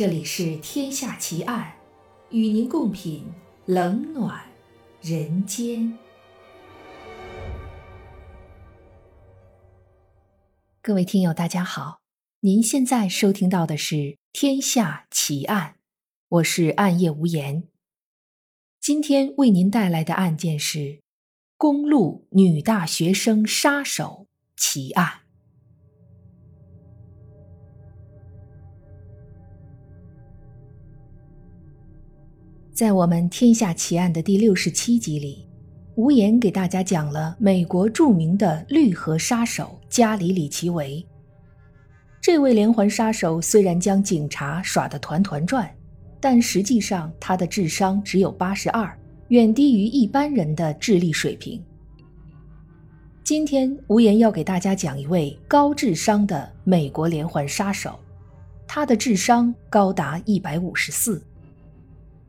这里是《天下奇案》，与您共品冷暖人间。各位听友，大家好，您现在收听到的是《天下奇案》，我是暗夜无言。今天为您带来的案件是公路女大学生杀手奇案。在我们《天下奇案》的第六十七集里，无言给大家讲了美国著名的绿河杀手加里·里奇维。这位连环杀手虽然将警察耍得团团转，但实际上他的智商只有八十二，远低于一般人的智力水平。今天，无言要给大家讲一位高智商的美国连环杀手，他的智商高达一百五十四。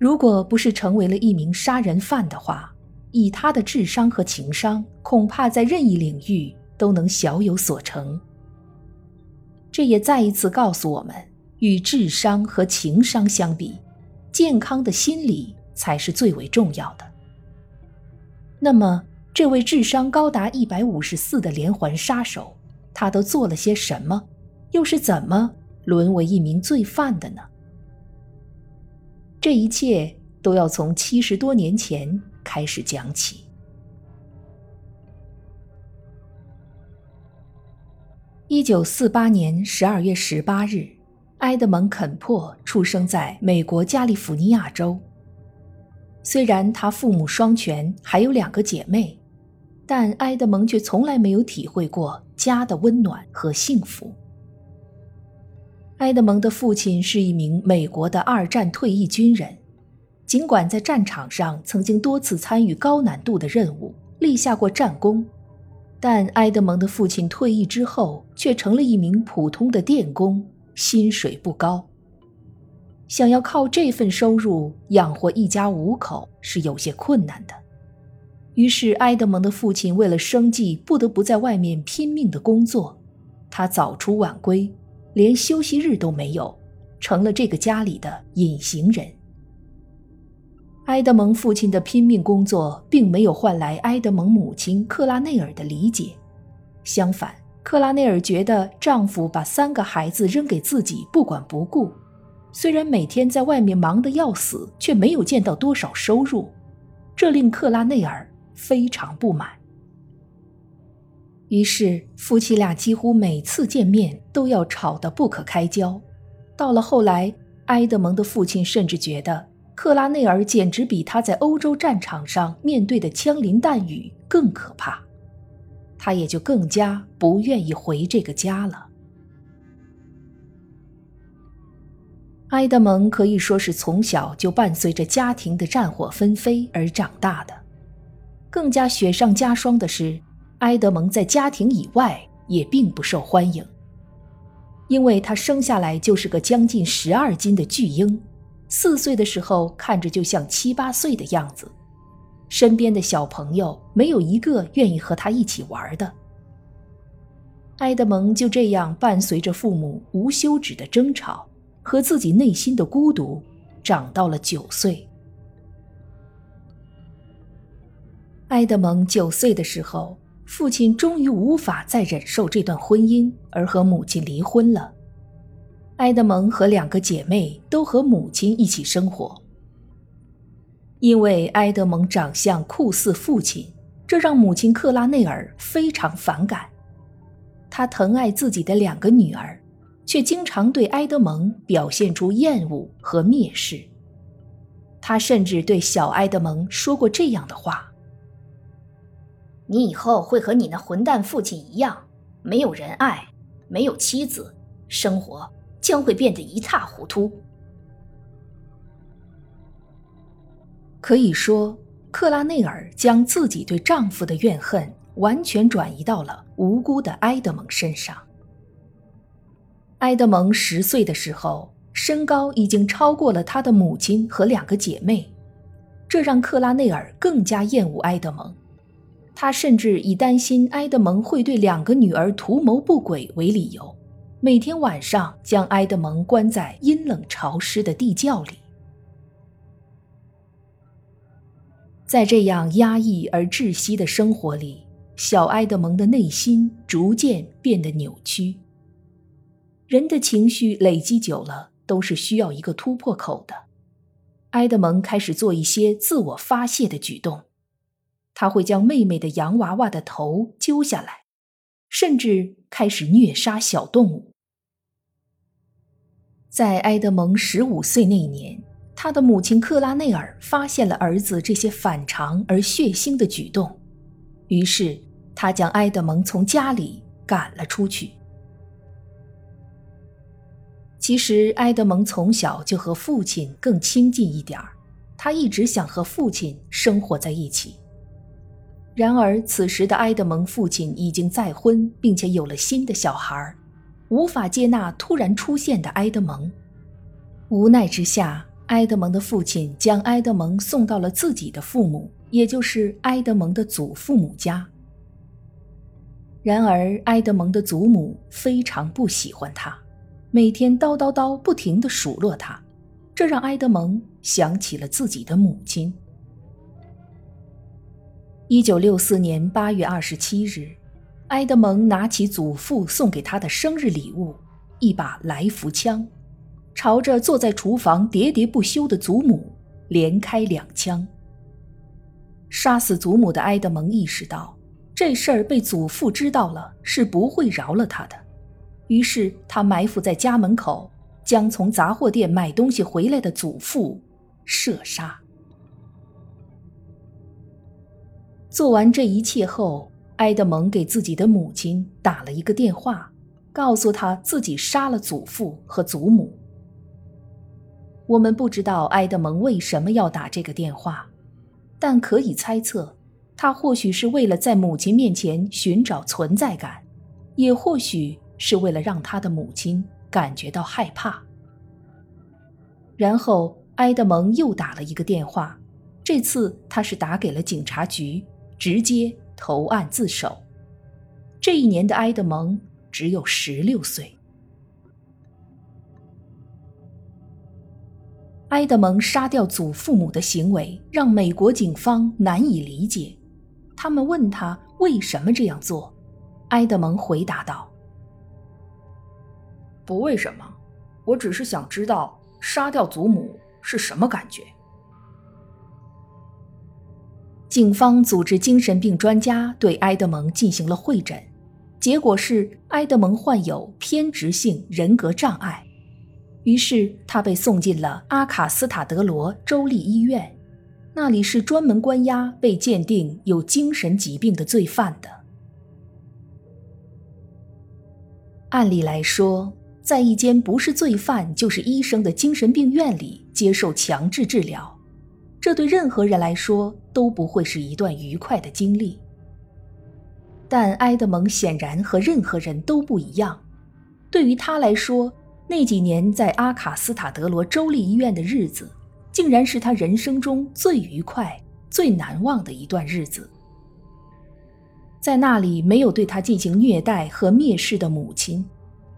如果不是成为了一名杀人犯的话，以他的智商和情商，恐怕在任意领域都能小有所成。这也再一次告诉我们，与智商和情商相比，健康的心理才是最为重要的。那么，这位智商高达一百五十四的连环杀手，他都做了些什么？又是怎么沦为一名罪犯的呢？这一切都要从七十多年前开始讲起。一九四八年十二月十八日，埃德蒙·肯珀出生在美国加利福尼亚州。虽然他父母双全，还有两个姐妹，但埃德蒙却从来没有体会过家的温暖和幸福。埃德蒙的父亲是一名美国的二战退役军人，尽管在战场上曾经多次参与高难度的任务，立下过战功，但埃德蒙的父亲退役之后却成了一名普通的电工，薪水不高。想要靠这份收入养活一家五口是有些困难的，于是埃德蒙的父亲为了生计，不得不在外面拼命的工作，他早出晚归。连休息日都没有，成了这个家里的隐形人。埃德蒙父亲的拼命工作并没有换来埃德蒙母亲克拉内尔的理解，相反，克拉内尔觉得丈夫把三个孩子扔给自己不管不顾，虽然每天在外面忙得要死，却没有见到多少收入，这令克拉内尔非常不满。于是，夫妻俩几乎每次见面都要吵得不可开交。到了后来，埃德蒙的父亲甚至觉得克拉内尔简直比他在欧洲战场上面对的枪林弹雨更可怕，他也就更加不愿意回这个家了。埃德蒙可以说是从小就伴随着家庭的战火纷飞而长大的，更加雪上加霜的是。埃德蒙在家庭以外也并不受欢迎，因为他生下来就是个将近十二斤的巨婴，四岁的时候看着就像七八岁的样子，身边的小朋友没有一个愿意和他一起玩的。埃德蒙就这样伴随着父母无休止的争吵和自己内心的孤独，长到了九岁。埃德蒙九岁的时候。父亲终于无法再忍受这段婚姻，而和母亲离婚了。埃德蒙和两个姐妹都和母亲一起生活。因为埃德蒙长相酷似父亲，这让母亲克拉内尔非常反感。她疼爱自己的两个女儿，却经常对埃德蒙表现出厌恶和蔑视。她甚至对小埃德蒙说过这样的话。你以后会和你那混蛋父亲一样，没有人爱，没有妻子，生活将会变得一塌糊涂。可以说，克拉内尔将自己对丈夫的怨恨完全转移到了无辜的埃德蒙身上。埃德蒙十岁的时候，身高已经超过了他的母亲和两个姐妹，这让克拉内尔更加厌恶埃德蒙。他甚至以担心埃德蒙会对两个女儿图谋不轨为理由，每天晚上将埃德蒙关在阴冷潮湿的地窖里。在这样压抑而窒息的生活里，小埃德蒙的内心逐渐变得扭曲。人的情绪累积久了，都是需要一个突破口的。埃德蒙开始做一些自我发泄的举动，他会将妹妹的洋娃娃的头揪下来，甚至开始虐杀小动物。在埃德蒙十五岁那年。他的母亲克拉内尔发现了儿子这些反常而血腥的举动，于是他将埃德蒙从家里赶了出去。其实，埃德蒙从小就和父亲更亲近一点儿，他一直想和父亲生活在一起。然而，此时的埃德蒙父亲已经再婚，并且有了新的小孩，无法接纳突然出现的埃德蒙。无奈之下。埃德蒙的父亲将埃德蒙送到了自己的父母，也就是埃德蒙的祖父母家。然而，埃德蒙的祖母非常不喜欢他，每天叨叨叨不停地数落他，这让埃德蒙想起了自己的母亲。一九六四年八月二十七日，埃德蒙拿起祖父送给他的生日礼物——一把来福枪。朝着坐在厨房喋喋不休的祖母连开两枪。杀死祖母的埃德蒙意识到，这事儿被祖父知道了是不会饶了他的，于是他埋伏在家门口，将从杂货店买东西回来的祖父射杀。做完这一切后，埃德蒙给自己的母亲打了一个电话，告诉他自己杀了祖父和祖母。我们不知道埃德蒙为什么要打这个电话，但可以猜测，他或许是为了在母亲面前寻找存在感，也或许是为了让他的母亲感觉到害怕。然后，埃德蒙又打了一个电话，这次他是打给了警察局，直接投案自首。这一年的埃德蒙只有十六岁。埃德蒙杀掉祖父母的行为让美国警方难以理解，他们问他为什么这样做，埃德蒙回答道：“不为什么，我只是想知道杀掉祖母是什么感觉。”警方组织精神病专家对埃德蒙进行了会诊，结果是埃德蒙患有偏执性人格障碍。于是他被送进了阿卡斯塔德罗州立医院，那里是专门关押被鉴定有精神疾病的罪犯的。按理来说，在一间不是罪犯就是医生的精神病院里接受强制治疗，这对任何人来说都不会是一段愉快的经历。但埃德蒙显然和任何人都不一样，对于他来说。那几年在阿卡斯塔德罗州立医院的日子，竟然是他人生中最愉快、最难忘的一段日子。在那里，没有对他进行虐待和蔑视的母亲，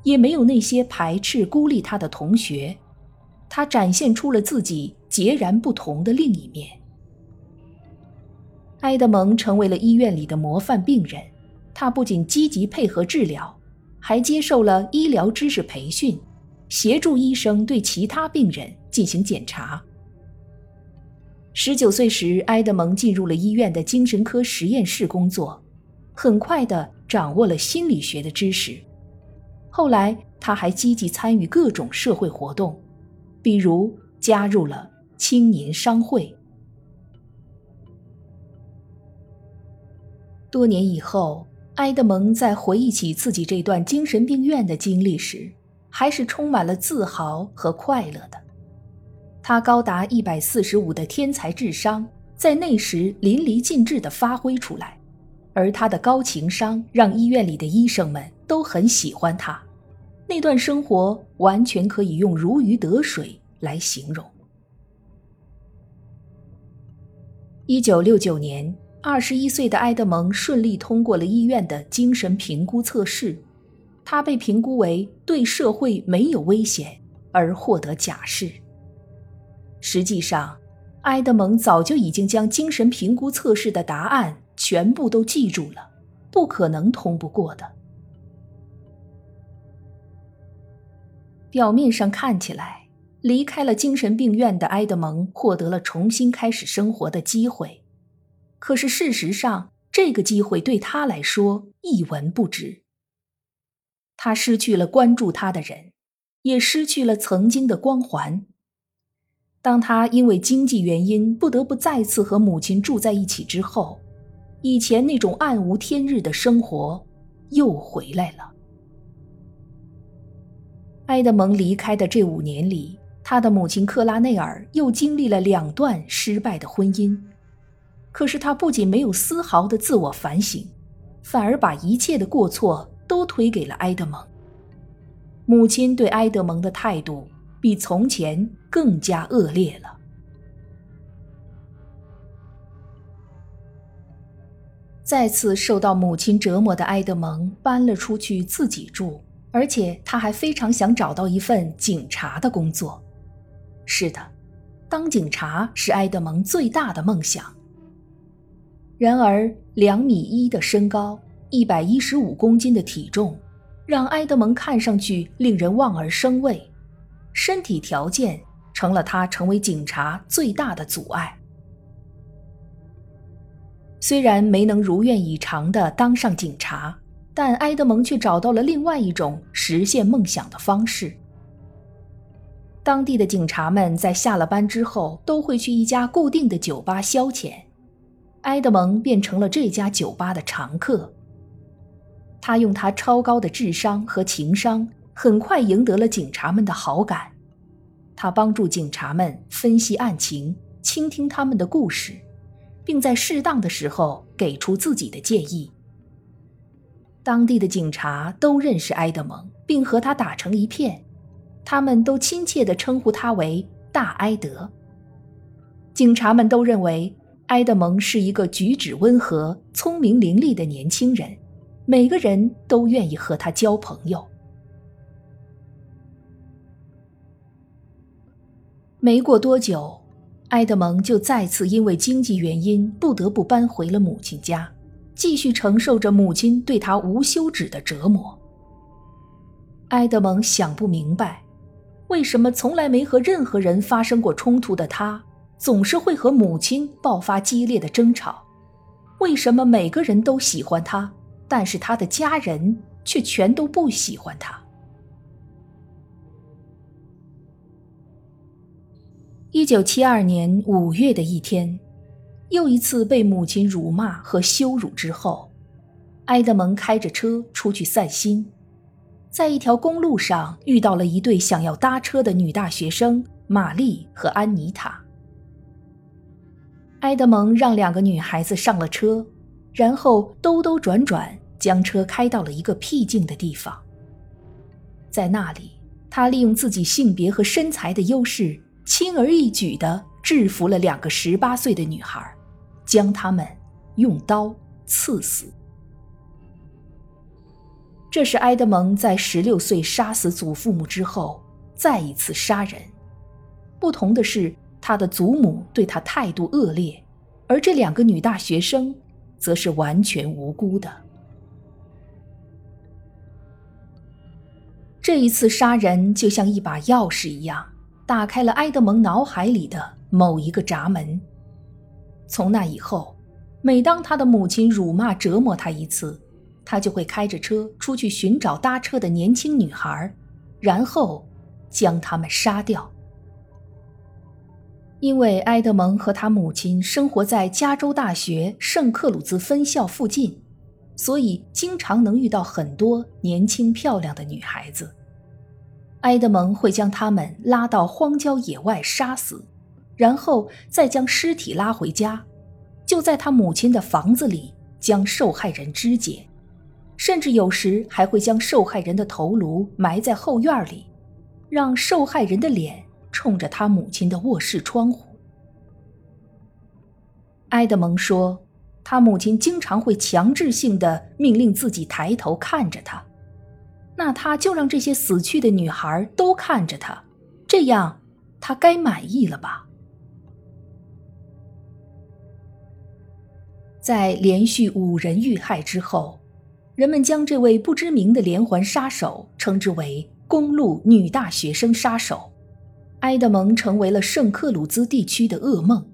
也没有那些排斥、孤立他的同学，他展现出了自己截然不同的另一面。埃德蒙成为了医院里的模范病人，他不仅积极配合治疗，还接受了医疗知识培训。协助医生对其他病人进行检查。十九岁时，埃德蒙进入了医院的精神科实验室工作，很快的掌握了心理学的知识。后来，他还积极参与各种社会活动，比如加入了青年商会。多年以后，埃德蒙在回忆起自己这段精神病院的经历时，还是充满了自豪和快乐的。他高达一百四十五的天才智商在那时淋漓尽致地发挥出来，而他的高情商让医院里的医生们都很喜欢他。那段生活完全可以用如鱼得水来形容。一九六九年，二十一岁的埃德蒙顺利通过了医院的精神评估测试。他被评估为对社会没有危险而获得假释。实际上，埃德蒙早就已经将精神评估测试的答案全部都记住了，不可能通不过的。表面上看起来，离开了精神病院的埃德蒙获得了重新开始生活的机会，可是事实上，这个机会对他来说一文不值。他失去了关注他的人，也失去了曾经的光环。当他因为经济原因不得不再次和母亲住在一起之后，以前那种暗无天日的生活又回来了。埃德蒙离开的这五年里，他的母亲克拉内尔又经历了两段失败的婚姻。可是他不仅没有丝毫的自我反省，反而把一切的过错都推给了埃德蒙。母亲对埃德蒙的态度比从前更加恶劣了。再次受到母亲折磨的埃德蒙搬了出去自己住。而且他还非常想找到一份警察的工作。是的，当警察是埃德蒙最大的梦想。然而，两米一的身高，一百一十五公斤的体重，让埃德蒙看上去令人望而生畏。身体条件成了他成为警察最大的阻碍。虽然没能如愿以偿地当上警察。但埃德蒙却找到了另外一种实现梦想的方式。当地的警察们在下了班之后都会去一家固定的酒吧消遣，埃德蒙变成了这家酒吧的常客。他用他超高的智商和情商，很快赢得了警察们的好感。他帮助警察们分析案情，倾听他们的故事，并在适当的时候给出自己的建议。当地的警察都认识埃德蒙，并和他打成一片，他们都亲切地称呼他为“大埃德”。警察们都认为埃德蒙是一个举止温和、聪明伶俐的年轻人，每个人都愿意和他交朋友。没过多久，埃德蒙就再次因为经济原因不得不搬回了母亲家。继续承受着母亲对他无休止的折磨。埃德蒙想不明白，为什么从来没和任何人发生过冲突的他，总是会和母亲爆发激烈的争吵？为什么每个人都喜欢他，但是他的家人却全都不喜欢他？一九七二年五月的一天。又一次被母亲辱骂和羞辱之后，埃德蒙开着车出去散心，在一条公路上遇到了一对想要搭车的女大学生玛丽和安妮塔。埃德蒙让两个女孩子上了车，然后兜兜转转将车开到了一个僻静的地方。在那里，他利用自己性别和身材的优势，轻而易举地制服了两个十八岁的女孩。将她们用刀刺死。这是埃德蒙在十六岁杀死祖父母之后再一次杀人。不同的是，他的祖母对他态度恶劣，而这两个女大学生则是完全无辜的。这一次杀人就像一把钥匙一样，打开了埃德蒙脑海里的某一个闸门。从那以后，每当他的母亲辱骂折磨他一次，他就会开着车出去寻找搭车的年轻女孩，然后将她们杀掉。因为埃德蒙和他母亲生活在加州大学圣克鲁兹分校附近，所以经常能遇到很多年轻漂亮的女孩子。埃德蒙会将她们拉到荒郊野外杀死。然后再将尸体拉回家，就在他母亲的房子里将受害人肢解，甚至有时还会将受害人的头颅埋在后院里，让受害人的脸冲着他母亲的卧室窗户。埃德蒙说，他母亲经常会强制性的命令自己抬头看着他，那他就让这些死去的女孩都看着他，这样他该满意了吧？在连续五人遇害之后，人们将这位不知名的连环杀手称之为“公路女大学生杀手”。埃德蒙成为了圣克鲁兹地区的噩梦。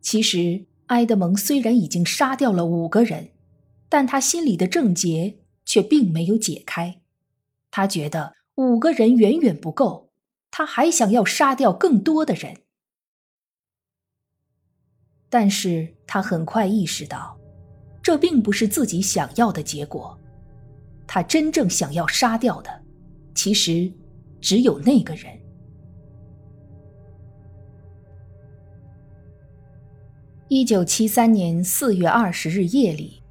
其实，埃德蒙虽然已经杀掉了五个人，但他心里的症结却并没有解开。他觉得五个人远远不够，他还想要杀掉更多的人。但是他很快意识到，这并不是自己想要的结果。他真正想要杀掉的，其实只有那个人。一九七三年四月二十日夜里，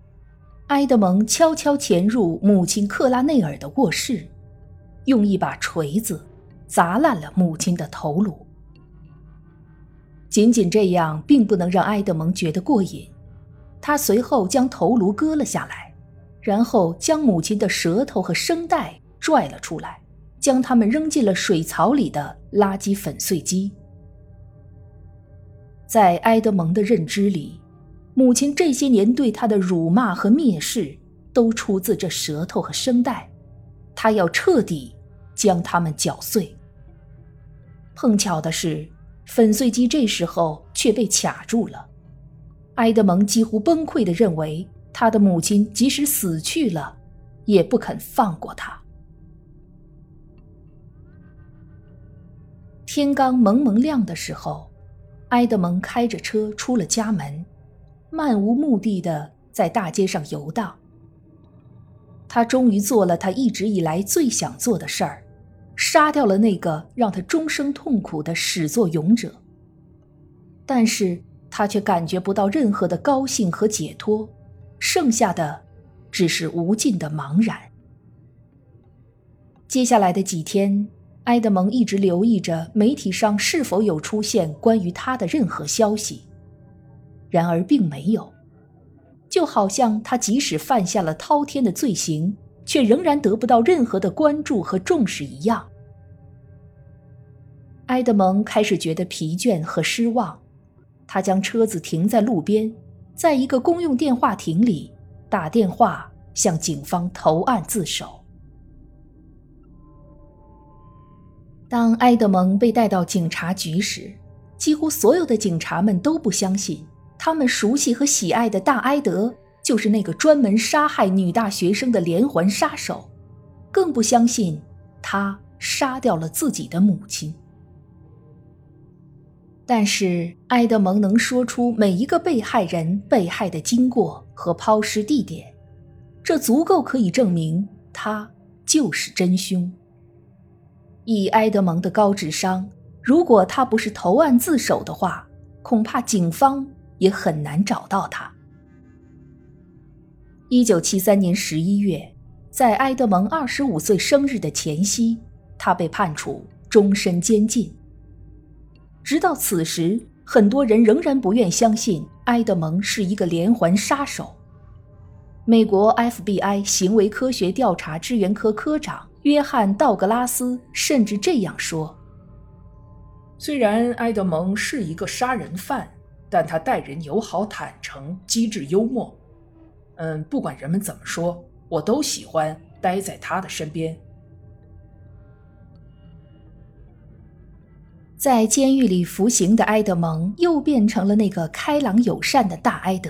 埃德蒙悄悄潜入母亲克拉内尔的卧室，用一把锤子砸烂了母亲的头颅。仅仅这样并不能让埃德蒙觉得过瘾，他随后将头颅割了下来，然后将母亲的舌头和声带拽了出来，将它们扔进了水槽里的垃圾粉碎机。在埃德蒙的认知里，母亲这些年对他的辱骂和蔑视都出自这舌头和声带，他要彻底将它们搅碎。碰巧的是。粉碎机这时候却被卡住了，埃德蒙几乎崩溃地认为，他的母亲即使死去了，也不肯放过他。天刚蒙蒙亮的时候，埃德蒙开着车出了家门，漫无目的的在大街上游荡。他终于做了他一直以来最想做的事儿。杀掉了那个让他终生痛苦的始作俑者，但是他却感觉不到任何的高兴和解脱，剩下的只是无尽的茫然。接下来的几天，埃德蒙一直留意着媒体上是否有出现关于他的任何消息，然而并没有，就好像他即使犯下了滔天的罪行。却仍然得不到任何的关注和重视一样，埃德蒙开始觉得疲倦和失望。他将车子停在路边，在一个公用电话亭里打电话向警方投案自首。当埃德蒙被带到警察局时，几乎所有的警察们都不相信，他们熟悉和喜爱的大埃德。就是那个专门杀害女大学生的连环杀手，更不相信他杀掉了自己的母亲。但是埃德蒙能说出每一个被害人被害的经过和抛尸地点，这足够可以证明他就是真凶。以埃德蒙的高智商，如果他不是投案自首的话，恐怕警方也很难找到他。一九七三年十一月，在埃德蒙二十五岁生日的前夕，他被判处终身监禁。直到此时，很多人仍然不愿相信埃德蒙是一个连环杀手。美国 FBI 行为科学调查支援科科长约翰·道格拉斯甚至这样说：“虽然埃德蒙是一个杀人犯，但他待人友好、坦诚、机智、幽默。”嗯，不管人们怎么说，我都喜欢待在他的身边。在监狱里服刑的埃德蒙又变成了那个开朗友善的大埃德，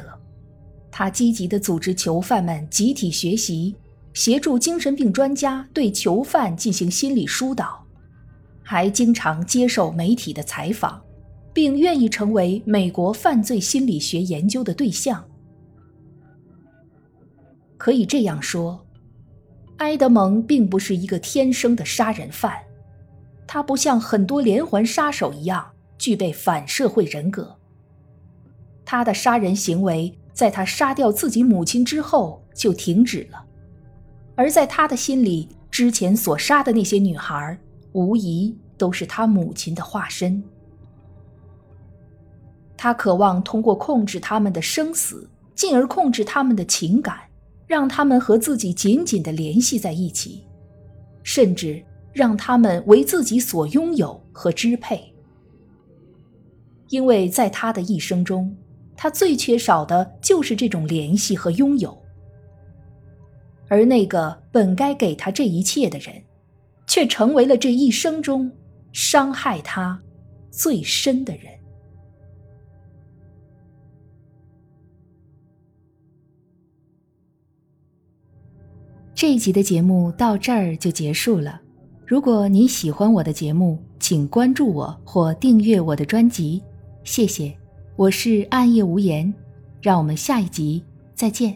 他积极的组织囚犯们集体学习，协助精神病专家对囚犯进行心理疏导，还经常接受媒体的采访，并愿意成为美国犯罪心理学研究的对象。可以这样说，埃德蒙并不是一个天生的杀人犯，他不像很多连环杀手一样具备反社会人格。他的杀人行为在他杀掉自己母亲之后就停止了，而在他的心里，之前所杀的那些女孩无疑都是他母亲的化身。他渴望通过控制他们的生死，进而控制他们的情感。让他们和自己紧紧的联系在一起，甚至让他们为自己所拥有和支配。因为在他的一生中，他最缺少的就是这种联系和拥有，而那个本该给他这一切的人，却成为了这一生中伤害他最深的人。这一集的节目到这儿就结束了。如果你喜欢我的节目，请关注我或订阅我的专辑，谢谢。我是暗夜无言，让我们下一集再见。